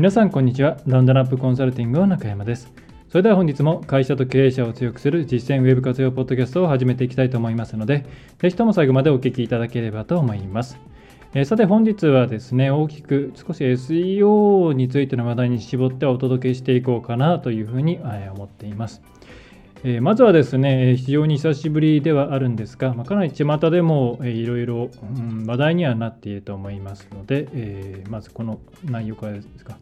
皆さんこんにちは。ランドナップコンサルティングの中山です。それでは本日も会社と経営者を強くする実践ウェブ活用ポッドキャストを始めていきたいと思いますのでぜひとも最後までお聞きいただければと思います。えさて本日はですね大きく少し SEO についての話題に絞ってお届けしていこうかなというふうに思っています。えまずはですね、非常に久しぶりではあるんですが、まあ、かなり巷でもいろいろ話題にはなっていると思いますので、えー、まずこの内容からですか。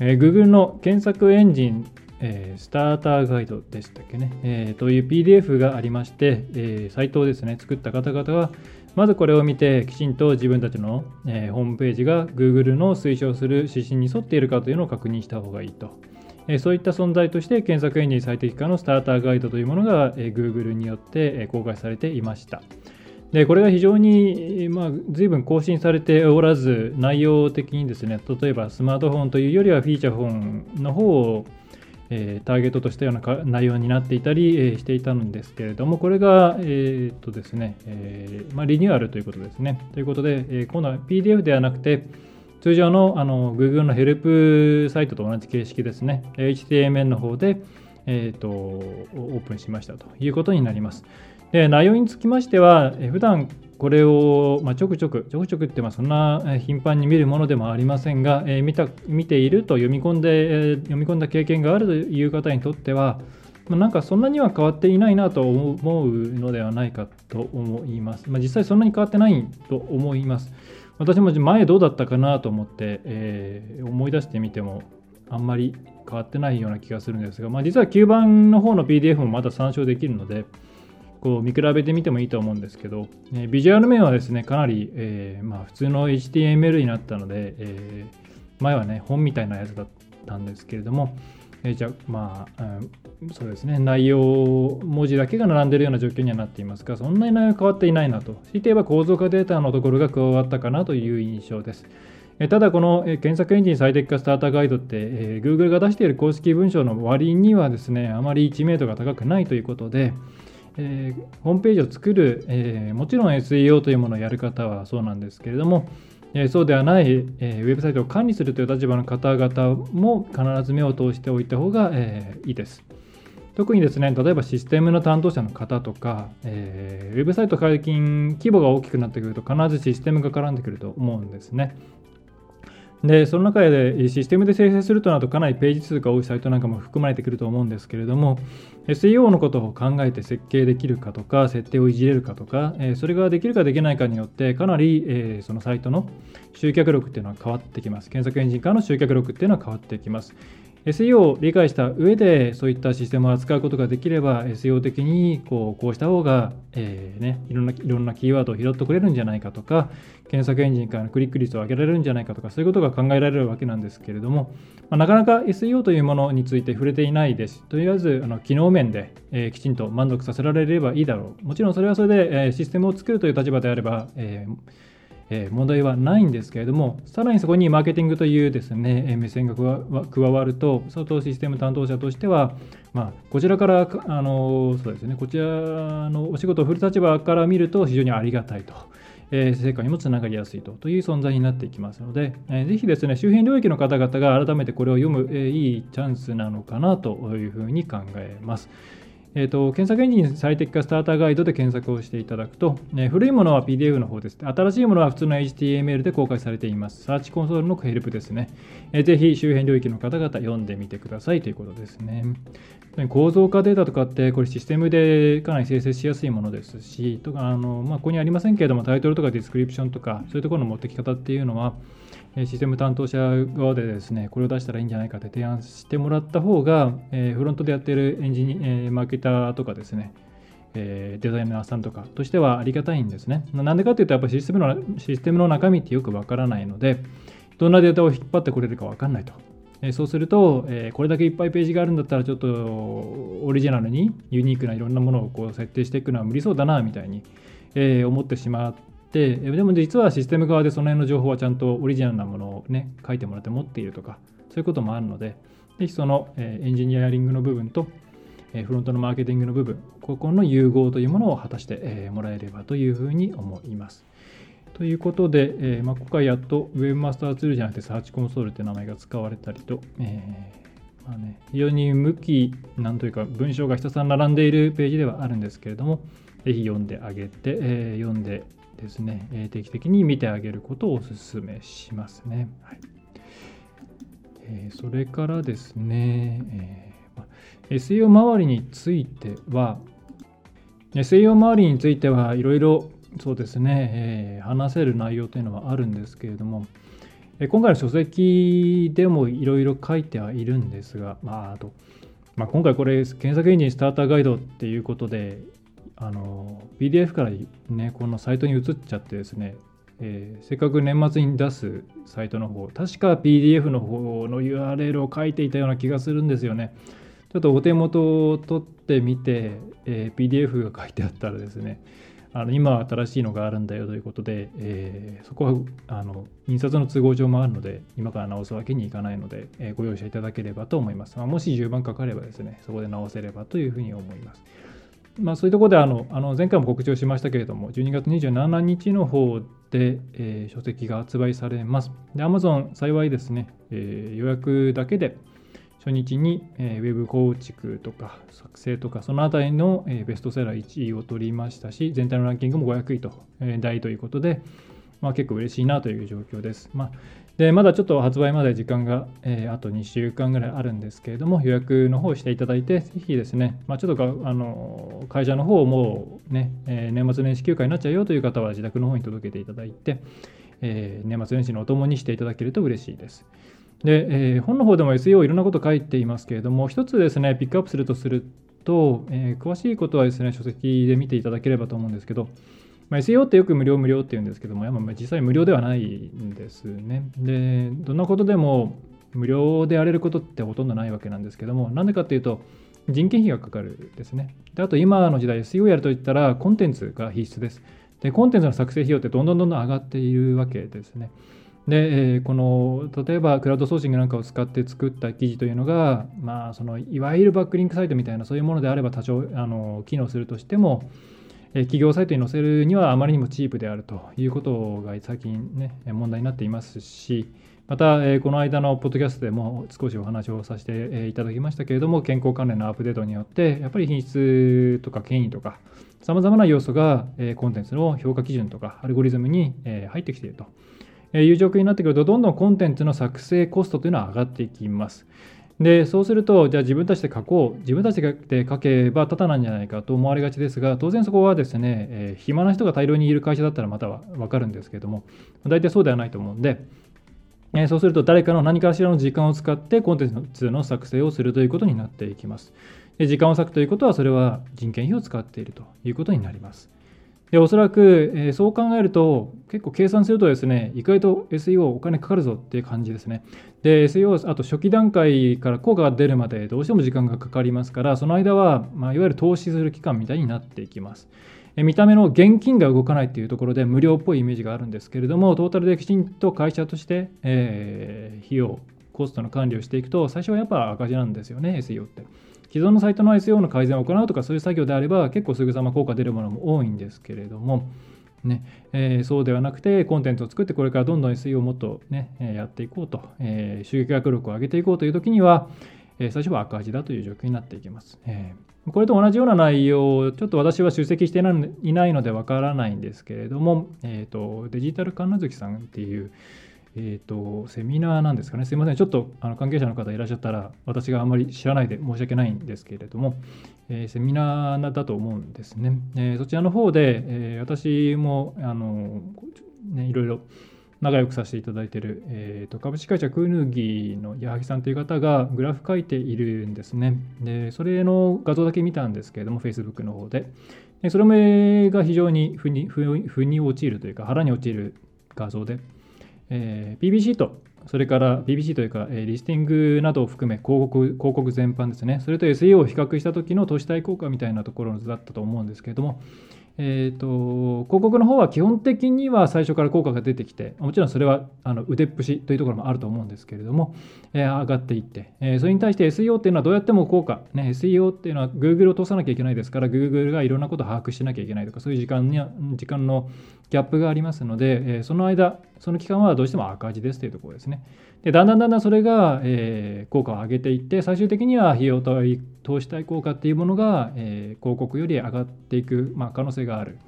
えー、Google の検索エンジン、えー、スターターガイドでしたっけね、えー、という PDF がありまして、え、サイトをですね、作った方々は、まずこれを見て、きちんと自分たちの、え、ホームページが Google の推奨する指針に沿っているかというのを確認した方がいいと。え、そういった存在として検索エンジン最適化のスターターガイドというものが、えー、Google によって、え、公開されていました。でこれが非常に、まあ、随分更新されておらず、内容的にですね、例えばスマートフォンというよりはフィーチャーフォンの方を、えー、ターゲットとしたような内容になっていたり、えー、していたんですけれども、これが、えー、っとですね、えまあ、リニューアルということですね。ということで、え、今度は PDF ではなくて、通常のあの Google のヘルプサイトと同じ形式ですね、HTML の方で、えーとオープンしましたということになります。で内容につきましては、え普段これを、まあ、ちょくちょく、ちょくちょくってまあそんな頻繁に見るものでもありませんが、えー、見た見ていると読み込んで、えー、読み込んだ経験があるという方にとっては、まあ、なんかそんなには変わっていないなと思うのではないかと思います。まあ、実際そんなに変わってないと思います。私も前どうだったかなと思って、えー、思い出してみても、あんまり変わってないような気がするんですが、まあ、実は9番の方の PDF もまだ参照できるので、こう見比べてみてもいいと思うんですけど、えー、ビジュアル面はですね、かなり、えー、まあ、普通の HTML になったので、えー、前はね、本みたいなやつだったんですけれども、え、じゃあ、まあ、うん、そうですね、内容、文字だけが並んでるような状況にはなっていますが、そんなに内容変わっていないなと。強いて言えば構造化データのところが加わったかなという印象です。ただ、この検索エンジン最適化スターターガイドって、え、Google が出している公式文章の割にはですね、あまり知名度が高くないということで、えー、ホームページを作る、えー、もちろん SEO というものをやる方はそうなんですけれども、えー、そうではない、えウェブサイトを管理するという立場の方々も必ず目を通しておいた方が、えいいです。特にですね、例えばシステムの担当者の方とか、えウェブサイト解禁規模が大きくなってくると必ずシステムが絡んでくると思うんですね。で、その中でシステムで生成するとなるとかなりページ数が多いサイトなんかも含まれてくると思うんですけれども、SEO のことを考えて設計できるかとか、設定をいじれるかとか、それができるかできないかによって、かなりそのサイトの集客力っていうのは変わってきます。検索エンジンからの集客力っていうのは変わってきます。SEO を理解した上でそういったシステムを扱うことができれば SEO 的にこうこうした方が、えーね、いろんないろんなキーワードを拾ってくれるんじゃないかとか検索エンジンからのクリック率を上げられるんじゃないかとかそういうことが考えられるわけなんですけれども、まあ、なかなか SEO というものについて触れていないです。とりあえずあの機能面で、えー、きちんと満足させられればいいだろう。もちろんそれはそれで、えー、システムを作るという立場であれば、えーえ問題はないんですけれども、さらにそこにマーケティングというですね、目線が加わると、相当システム担当者としては、まあ、こちらから、あのそうですね、こちらのお仕事を振る立場から見ると非常にありがたいと。え、成果にもつながりやすいとという存在になっていきますので、えー、ぜひですね、周辺領域の方々が改めてこれを読む、え、いいチャンスなのかなというふうに考えます。えーと、検索エンジン最適化スターターガイドで検索をしていただくと、えー、古いものは PDF の方です。新しいものは普通の HTML で公開されています。サーチコンソールのヘルプですね。えー、ぜひ周辺領域の方々読んでみてくださいということですね。構造化データとかって、これシステムでかなり生成しやすいものですし、とかあのまあ、ここにありませんけれども、タイトルとかディスクリプションとか、そういうところの持ってき方っていうのは、システム担当者側でですね、これを出したらいいんじゃないかって提案してもらった方が、えー、フロントでやっているエンジニア、えー、マーケターとかですね、えー、デザイナーさんとかとしてはありがたいんですね。なんでかっていうと、やっぱシステムのシステムの中身ってよくわからないので、どんなデータを引っ張ってこれるかわかんないと。えそうすると、えこれだけいっぱいページがあるんだったらちょっとオリジナルにユニークないろんなものをこう設定していくのは無理そうだなみたいに、え思ってしまってでも実はシステム側でその辺の情報はちゃんとオリジナルなものをね書いてもらって持っているとかそういうこともあるのでぜひその、えエンジニアリングの部分とフロントのマーケティングの部分ここの融合というものを果たしてもらえればというふうに思います。ということで、えまあ、今回やっと Webmaster ツールじゃなくてサーチコンソールって名前が使われたりと、えーまあね、非常に向き、なんというか文章がひたすら並んでいるページではあるんですけれども、ぜひ読んであげて、えー、読んでですね、え、定期的に見てあげることをお勧めしますね。はいえー、それからですね、えー、SEO 周りについては、SEO 周りについてはいろいろそうですね、えー、話せる内容というのはあるんですけれども、えー、今回の書籍でもいろいろ書いてはいるんですが、まあ、あと、まあ、今回これ検索エンジンスターターガイドっていうことであの PDF からねこのサイトに移っちゃってですね、えー、せっかく年末に出すサイトの方確か PDF の方の URL を書いていたような気がするんですよね。ちょっとお手元を取ってみて、えー、PDF が書いてあったらですねあの今新しいのがあるんだよということで、えー、そこはあの印刷の都合上もあるので、今から直すわけにいかないので、えー、ご容赦いただければと思います。まあ、もし10番かかればですね、そこで直せればというふうに思います。まあ、そういうところであのあの前回も告知をしましたけれども、12月27日の方で、えー、書籍が発売されます。で、Amazon 幸いですね、えー、予約だけで、初日に、えー、ウェブ構築とか作成とかそのあたりの、えー、ベストセラー1位を取りましたし全体のランキングも500位と、えー、大ということで、まあ、結構嬉しいなという状況です。まあ、でまだちょっと発売まで時間が、えー、あと2週間ぐらいあるんですけれども予約の方していただいてぜひですね、まあ、ちょっとあの会社の方もね、えー、年末年始休暇になっちゃうよという方は自宅の方に届けていただいて、えー、年末年始のお供にしていただけると嬉しいです。で、えー、本の方でも SEO いろんなこと書いていますけれども、一つですね、ピックアップするとすると、えー、詳しいことはですね、書籍で見ていただければと思うんですけど、まあ、SEO ってよく無料無料って言うんですけども、やっぱ実際無料ではないんですね。で、どんなことでも無料でやれることってほとんどないわけなんですけども、なんでかっていうと、人件費がかかるですね。であと今の時代 SEO やるといったらコンテンツが必須です。で、コンテンツの作成費用ってどんどんどんどん上がっているわけですね。で、えこの例えばクラウドソーシングなんかを使って作った記事というのが、まあ、そのいわゆるバックリンクサイトみたいなそういうものであれば多少あの機能するとしても、え企業サイトに載せるにはあまりにもチープであるということが最近ね問題になっていますしまた、えこの間のポッドキャストでも少しお話をさせていただきましたけれども健康関連のアップデートによってやっぱり品質とか権威とかさまざまな要素が、えコンテンツの評価基準とかアルゴリズムに、え入ってきていると。いう状況になってくると、どんどんコンテンツの作成コストというのは上がっていきます。で、そうすると、じゃあ自分たちで書こう、自分たちで書けばただなんじゃないかと思われがちですが、当然そこはですね、えー、暇な人が大量にいる会社だったらまたはわかるんですけども、大体そうではないと思うんで、えー、そうすると誰かの何かしらの時間を使ってコンテンツの作成をするということになっていきます。で時間を割くということは、それは人件費を使っているということになります。でおそらく、えー、そう考えると、結構計算するとですね、意外と SEO お金かかるぞっていう感じですね。で、SEO、あと初期段階から効果が出るまでどうしても時間がかかりますから、その間は、まあ、いわゆる投資する期間みたいになっていきます。見た目の現金が動かないっていうところで無料っぽいイメージがあるんですけれども、トータルできちんと会社として、えー、費用、コストの管理をしていくと、最初はやっぱ赤字なんですよね、SEO って。既存のサイトの SEO の改善を行うとかそういう作業であれば結構すぐさま効果出るものも多いんですけれども、ねえー、そうではなくてコンテンツを作ってこれからどんどん SEO をもっと、ね、やっていこうと、えー、収益力を上げていこうという時には、えー、最初は赤字だという状況になっていきます。えー、これと同じような内容、ちょっと私は出席していないのでわからないんですけれども、えーと、デジタル神奈月さんっていう、えっ、ー、と、セミナーなんですかね。すいません。ちょっとあの関係者の方いらっしゃったら、私があんまり知らないで申し訳ないんですけれども、えー、セミナーだと思うんですね。えー、そちらの方で、え私も、あの、ね、いろいろ仲良くさせていただいている、えーと、株式会社クヌギの矢作さんという方がグラフ書いているんですね。で、それの画像だけ見たんですけれども、Facebook の方で。でそれが非常に腑に腑に落ちるというか、腹に落ちる画像で、えー、PBC とそれから BBC というか、えリスティングなどを含め広告広告全般ですね、それと SEO を比較した時の都市対効果みたいなところだったと思うんですけれども、えーと、広告の方は基本的には最初から効果が出てきてもちろんそれはあの腕っぷしというところもあると思うんですけれども、えー、上がっていって、えー、それに対して SEO っていうのはどうやっても効果、ね、SEO っていうのは Google を通さなきゃいけないですから Google がいろんなことを把握しなきゃいけないとかそういう時間に時間のギャップがありますので、えー、その間その期間はどうしても赤字ですというところですね。でだんだんだんだんそれが、えー、効果を上げていって最終的には費用対投資対効果っていうものが、えー、広告より上がっていく、まあ、可能性がある。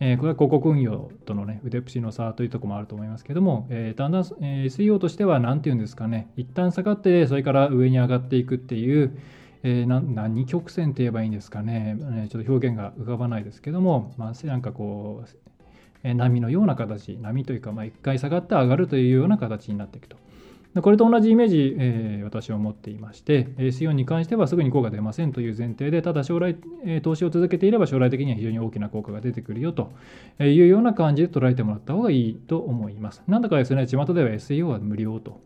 えー、これは広告運用との、ね、腕っぷしの差というところもあると思いますけども、えー、だんだん、えー、SEO としては何て言うんですかね、一旦下がって、それから上に上がっていくっていう、えー、何曲線って言えばいいんですかね、ちょっと表現が浮かばないですけども、まあ、なんかこう、波のような形、波というか、まあ、一回下がって上がるというような形になっていくと。これと同じイメージ、えー、私は持っていまして、SEO に関してはすぐに効果出ませんという前提で、ただ将来、え、投資を続けていれば将来的には非常に大きな効果が出てくるよというような感じで捉えてもらった方がいいと思います。なんだかですね、巷では SEO は無料と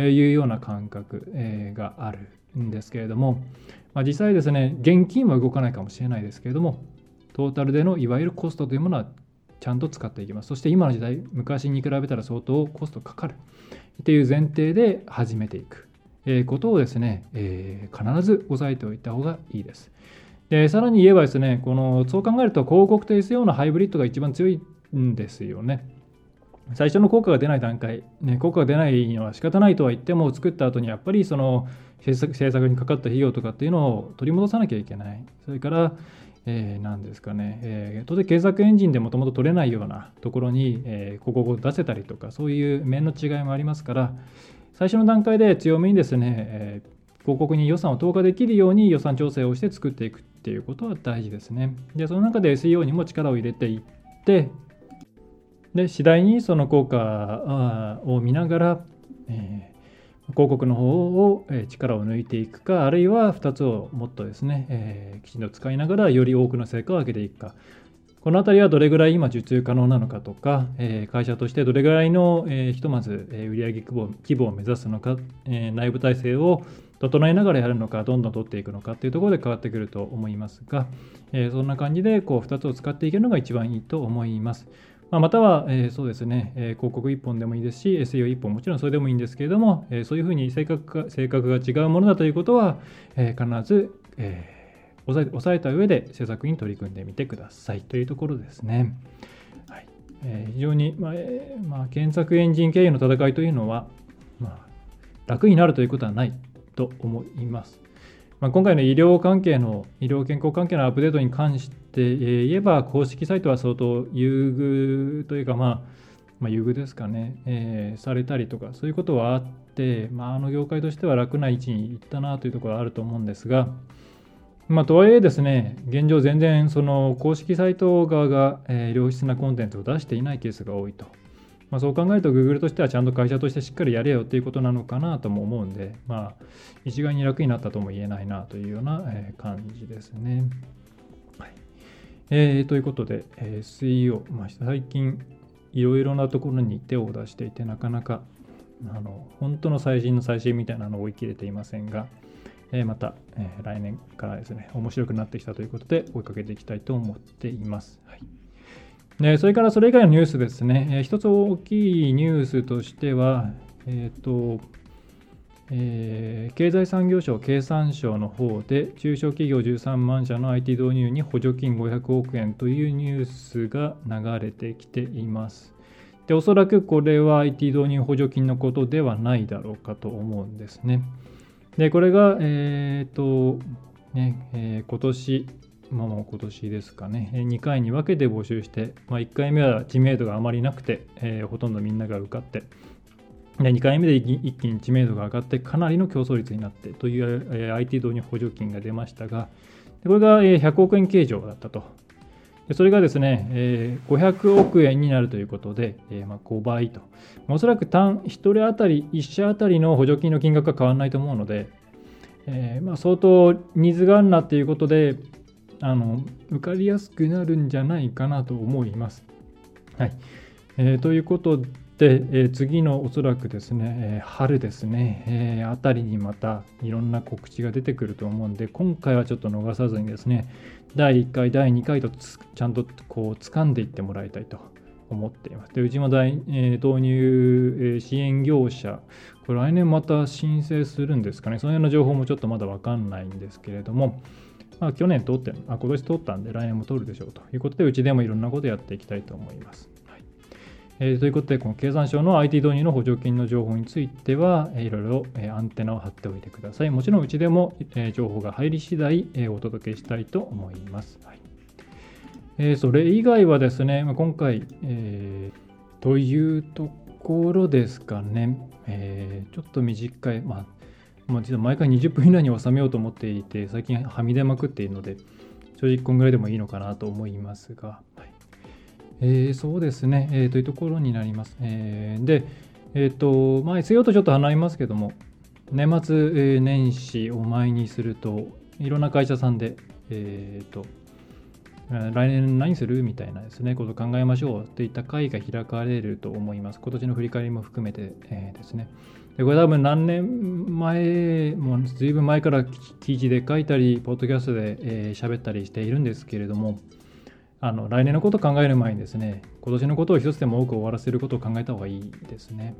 いうような感覚、え、があるんですけれども、まあ、実際ですね、現金は動かないかもしれないですけれども、トータルでのいわゆるコストというものはちゃんと使っていきます。そして今の時代、昔に比べたら相当コストかかる。っていう前提で始めていくことをですね、えー、必ず押さえておいた方がいいです。でさらに言えばですね、このそう考えると広告と SEO のハイブリッドが一番強いんですよね。最初の効果が出ない段階、ね、効果が出ないのは仕方ないとは言っても作った後にやっぱりその制作にかかった費用とかっていうのを取り戻さなきゃいけない。それから、えー、何ですかね、えー、当然検索エンジンでもともと取れないようなところに、えー、広告を出せたりとか、そういう面の違いもありますから、最初の段階で強めにですね、えー、広告に予算を投下できるように予算調整をして作っていくっていうことは大事ですね。で、その中で SEO にも力を入れていって、で、次第にその効果を見ながら、えー広告の方を力を抜いていくか、あるいは2つをもっとですね、えー、きちんと使いながらより多くの成果を上げていくか。このあたりはどれぐらい今受注可能なのかとか、えー、会社としてどれぐらいの、えー、ひとまず、え売上規模規模を目指すのか、え内部体制を整えながらやるのか、どんどん取っていくのかっていうところで変わってくると思いますが、えそんな感じでこう2つを使っていけるのが一番いいと思います。まあ、または、え、そうですね、え、広告1本でもいいですし、SEO1 本、もちろんそれでもいいんですけれども、え、そういうふうに性格が性格が違うものだということは、え必ず、えー、押さえ押さえた上で制作に取り組んでみてくださいというところですね。はいえー、非常に、まあえーまあ、検索エンジン経由の戦いというのは、まあ、楽になるということはないと思います。まあ、今回の医療関係の、医療健康関係のアップデートに関して言えば、公式サイトは相当優遇というか、まあ、まあ、優遇ですかね、えー、されたりとか、そういうことはあって、まあ、あの業界としては楽な位置に行ったなというところはあると思うんですが、まあ、とはいえですね、現状全然その公式サイト側が、えー、良質なコンテンツを出していないケースが多いと。まあ、そう考えると Google としてはちゃんと会社としてしっかりやれよっていうことなのかなとも思うんで、まあ、一概に楽になったとも言えないなというような、感じですね。はいえー、ということで、え、SEO、まあ、最近いろいろなところに手を出していてなかなかあの本当の最新の最新みたいなのを追い切れていませんが、え、また、え、来年からですね、面白くなってきたということで追いかけていきたいと思っています。はいでそれからそれ以外のニュースですね、えー、一つ大きいニュースとしては、えっ、ー、と、えー、経済産業省、経産省の方で、中小企業13万社の IT 導入に補助金500億円というニュースが流れてきています。でおそらくこれは IT 導入補助金のことではないだろうかと思うんですね。で、これが、えっ、ー、と、ね、えー、今年まあ、もう今年ですかね、2回に分けて募集して、まあ、1回目は知名度があまりなくて、えー、ほとんどみんなが受かって、で2回目で一気に知名度が上がって、かなりの競争率になってという、えー、IT 導入補助金が出ましたが、これが100億円計上だったと。それがですね、えー、500億円になるということで、えー、まあ5倍と。おそらく単1人当たり、1社当たりの補助金の金額は変わらないと思うので、えーまあ、相当ニーズがあるなっていうことで、あの受かりやすくなるんじゃないかなと思います。はいえー、ということで、、えー、次のおそらくですね、えー、春ですね、えー、あたりにまたいろんな告知が出てくると思うんで、今回はちょっと逃さずにですね、第1回、第2回とちゃんとこう掴んでいってもらいたいと思っています。でうちも大、えー導入、え支援業者、これ来年また申請するんですかね、その辺の情報もちょっとまだ分かんないんですけれども、まあ、去年通って、あ今年通ったんで来年も通るでしょうということで、うちでもいろんなことやっていきたいと思います。はいえー、ということで、この経産省の IT 導入の補助金の情報については、えー、いろいろ、えアンテナを張っておいてください。もちろん、うちでも、え情報が入り次第、えお届けしたいと思います。はいえー、それ以外はですね、まあ、今回、えー、というところですかね、えー、ちょっと短い、まあ、まあ、実は毎回20分以内に収めようと思っていて、最近はみ出まくっているので、正直こんぐらいでもいいのかなと思いますが、はいえー、そうですね、えー、というところになります。えー、で、えっ、ー、と、まあ、SEO とちょっと離れますけども、年末え年始を前にすると、いろんな会社さんで、えっ、と、来年何するみたいなですね、ことを考えましょうといった会が開かれると思います。今年の振り返りも含めて、えー、ですね。でこれ多分何年前、もうずいぶん前から記事で書いたり、ポッドキャストで喋、えー、ったりしているんですけれども、あの来年のことを考える前にですね、今年のことを一つでも多く終わらせることを考えた方がいいですね。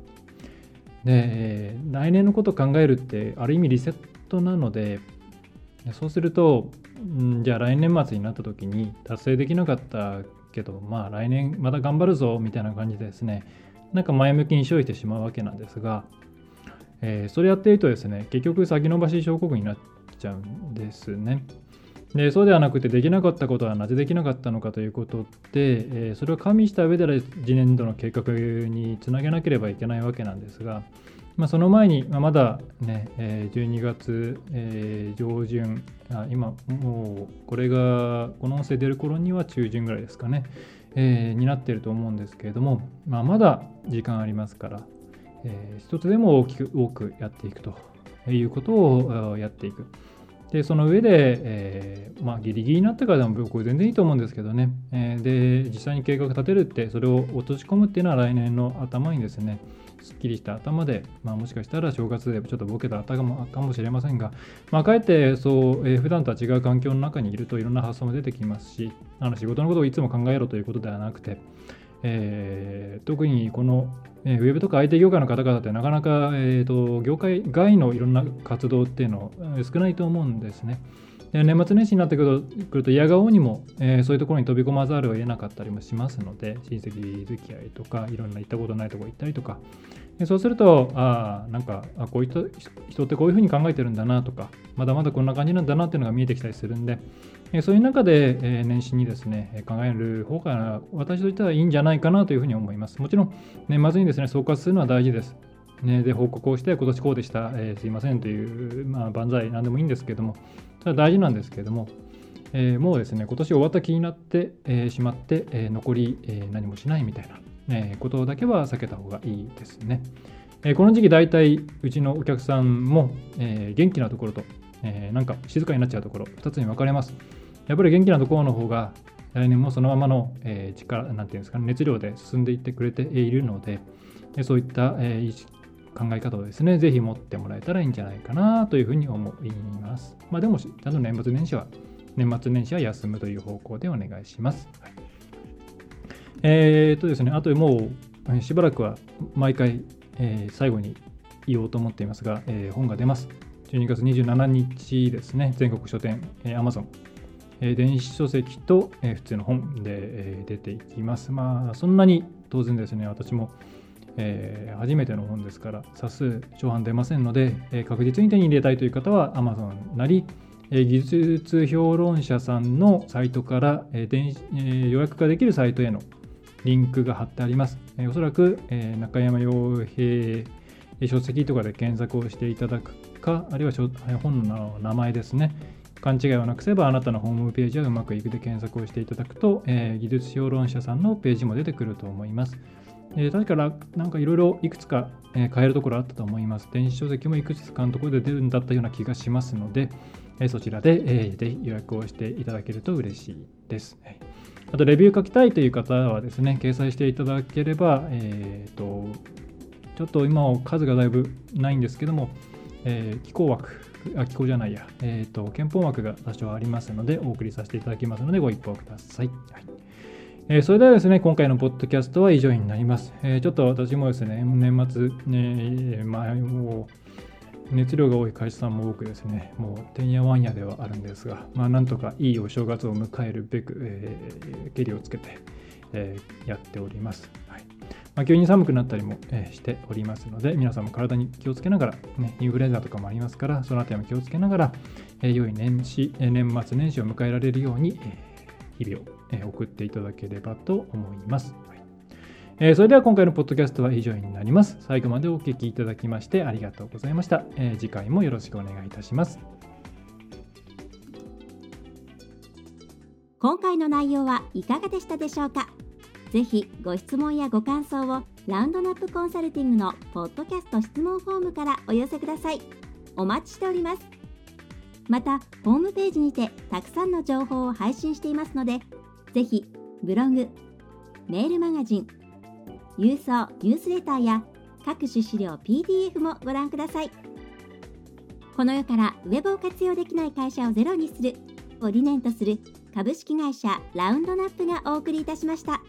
で、えー、来年のことを考えるって、ある意味リセットなので、そうすると、んじゃあ来年末になった時に達成できなかったけど、まあ来年また頑張るぞみたいな感じでですね、なんか前向きに生じてしまうわけなんですが、えー、それやってるとですね、結局先延ばし症候群になっちゃうんですね。でそうではなくてできなかったことはなぜできなかったのかということで、えー、それを加味した上で次年度の計画につなげなければいけないわけなんですが、まあ、その前に、まあ、まだね、えー、12月、えー、上旬あ、今もうこれが、この音声出る頃には中旬ぐらいですかね、えー、になっていると思うんですけれども、まあ、まだ時間ありますから、えー、一つでも大きく多くやっていくということをやっていく。で、その上で、えー、まあ、ギリギリになってからでも僕全然いいと思うんですけどね、えー、で、実際に計画立てるって、それを落とし込むっていうのは来年の頭にですね、すっきりした頭で、まあ、もしかしたら正月でちょっとボケた頭かもしれませんが、まあ、かえってそう、えー、普段とは違う環境の中にいるといろんな発想も出てきますし、あの仕事のことをいつも考えろということではなくて、えー、特にこの、えー、ウェブとか IT 業界の方々ってなかなか、えーと、業界外のいろんな活動っていうの少ないと思うんですね。で年末年始になってくるとくると嫌顔にも、えー、そういうところに飛び込まざるを得なかったりもしますので親戚付き合いとかいろんな行ったことないところ行ったりとかそうするとあなんかあこういった人ってこういうふうに考えてるんだなとかまだまだこんな感じなんだなっていうのが見えてきたりするんで、そういう中で、え、年始にですね考える方が私としてはいいんじゃないかなというふうに思いますもちろん年末にですね総括するのは大事ですね、で報告をして、今年こうでした、えー、すいませんという、まあ、万歳、なんでもいいんですけども、それは大事なんですけれども、えー、もうですね、今年終わった気になって、えー、しまって、え、残り、え何もしないみたいな、えことだけは避けた方がいいですね。えこの時期、大体うちのお客さんも、え元気なところと、えなんか静かになっちゃうところ、2つに分かれます。やっぱり元気なところの方が、来年もそのままの、え力、なんていうんですか、熱量で進んでいってくれているので、そういった、え意識考え方をですね、ぜひ持ってもらえたらいいんじゃないかなというふうに思います。まあでも、ちゃんと年末年始は、年末年始は休むという方向でお願いします。はい、えー、とですね、あともうしばらくは毎回、えー、最後に言おうと思っていますが、えー、本が出ます。12月27日ですね、全国書店、えー、Amazon、電子書籍と、普通の本で、出ていきます。まあ、そんなに当然ですね、私も、初めての本ですから冊数長版出ませんので、確実に手に入れたいという方は Amazon なり、技術評論者さんのサイトから、電え、予約ができるサイトへのリンクが貼ってあります。おそらく、中山洋平書籍とかで検索をしていただくか、あるいは本の名前ですね。勘違いをなくせばあなたのホームページはうまくいくで検索をしていただくと、えー、技術評論者さんのページも出てくると思います。えー、確かなんかいろいろいくつか、え、変えるところあったと思います。電子書籍もいくつかのところで出るんだったような気がしますので、え、そちらで、えー、ぜひ予約をしていただけると嬉しいです。あとレビュー書きたいという方はですね、掲載していただければ、えーと、ちょっと今は数がだいぶないんですけども、えー、気候枠、あ、気候じゃないや、えーと、憲法枠が多少ありますので、お送りさせていただきますので、ご一報ください。はいえー、それではですね、今回のポッドキャストは以上になります。えー、ちょっと私もですね、年末、ね、前も熱量が多い会社さんも多くですね、もうてんやわんやではあるんですが、まあ、なんとかいいお正月を迎えるべく、えー、けりをつけて、えー、やっております。まあ、急に寒くなったりも、え、しておりますので、皆さんも体に気をつけながら、ね、インフルエンザとかもありますから、そのあたりも気をつけながら、えー、良い年始、年末年始を迎えられるように、えー、日々を、え、送っていただければと思います。えー、それでは今回のポッドキャストは以上になります。最後までお聞きいただきましてありがとうございました。えー、次回もよろしくお願いいたします。今回の内容はいかがでしたでしょうか？ぜひご質問やご感想をラウンドナップコンサルティングのポッドキャスト質問フォームからお寄せください。お待ちしております。また、ホームページにてたくさんの情報を配信していますので、ぜひブログ、メールマガジン、郵送ニュースレターや各種資料 PDF もご覧くださいこの世からウェブを活用できない会社をゼロにするを理念とする株式会社ラウンドナップがお送りいたしました。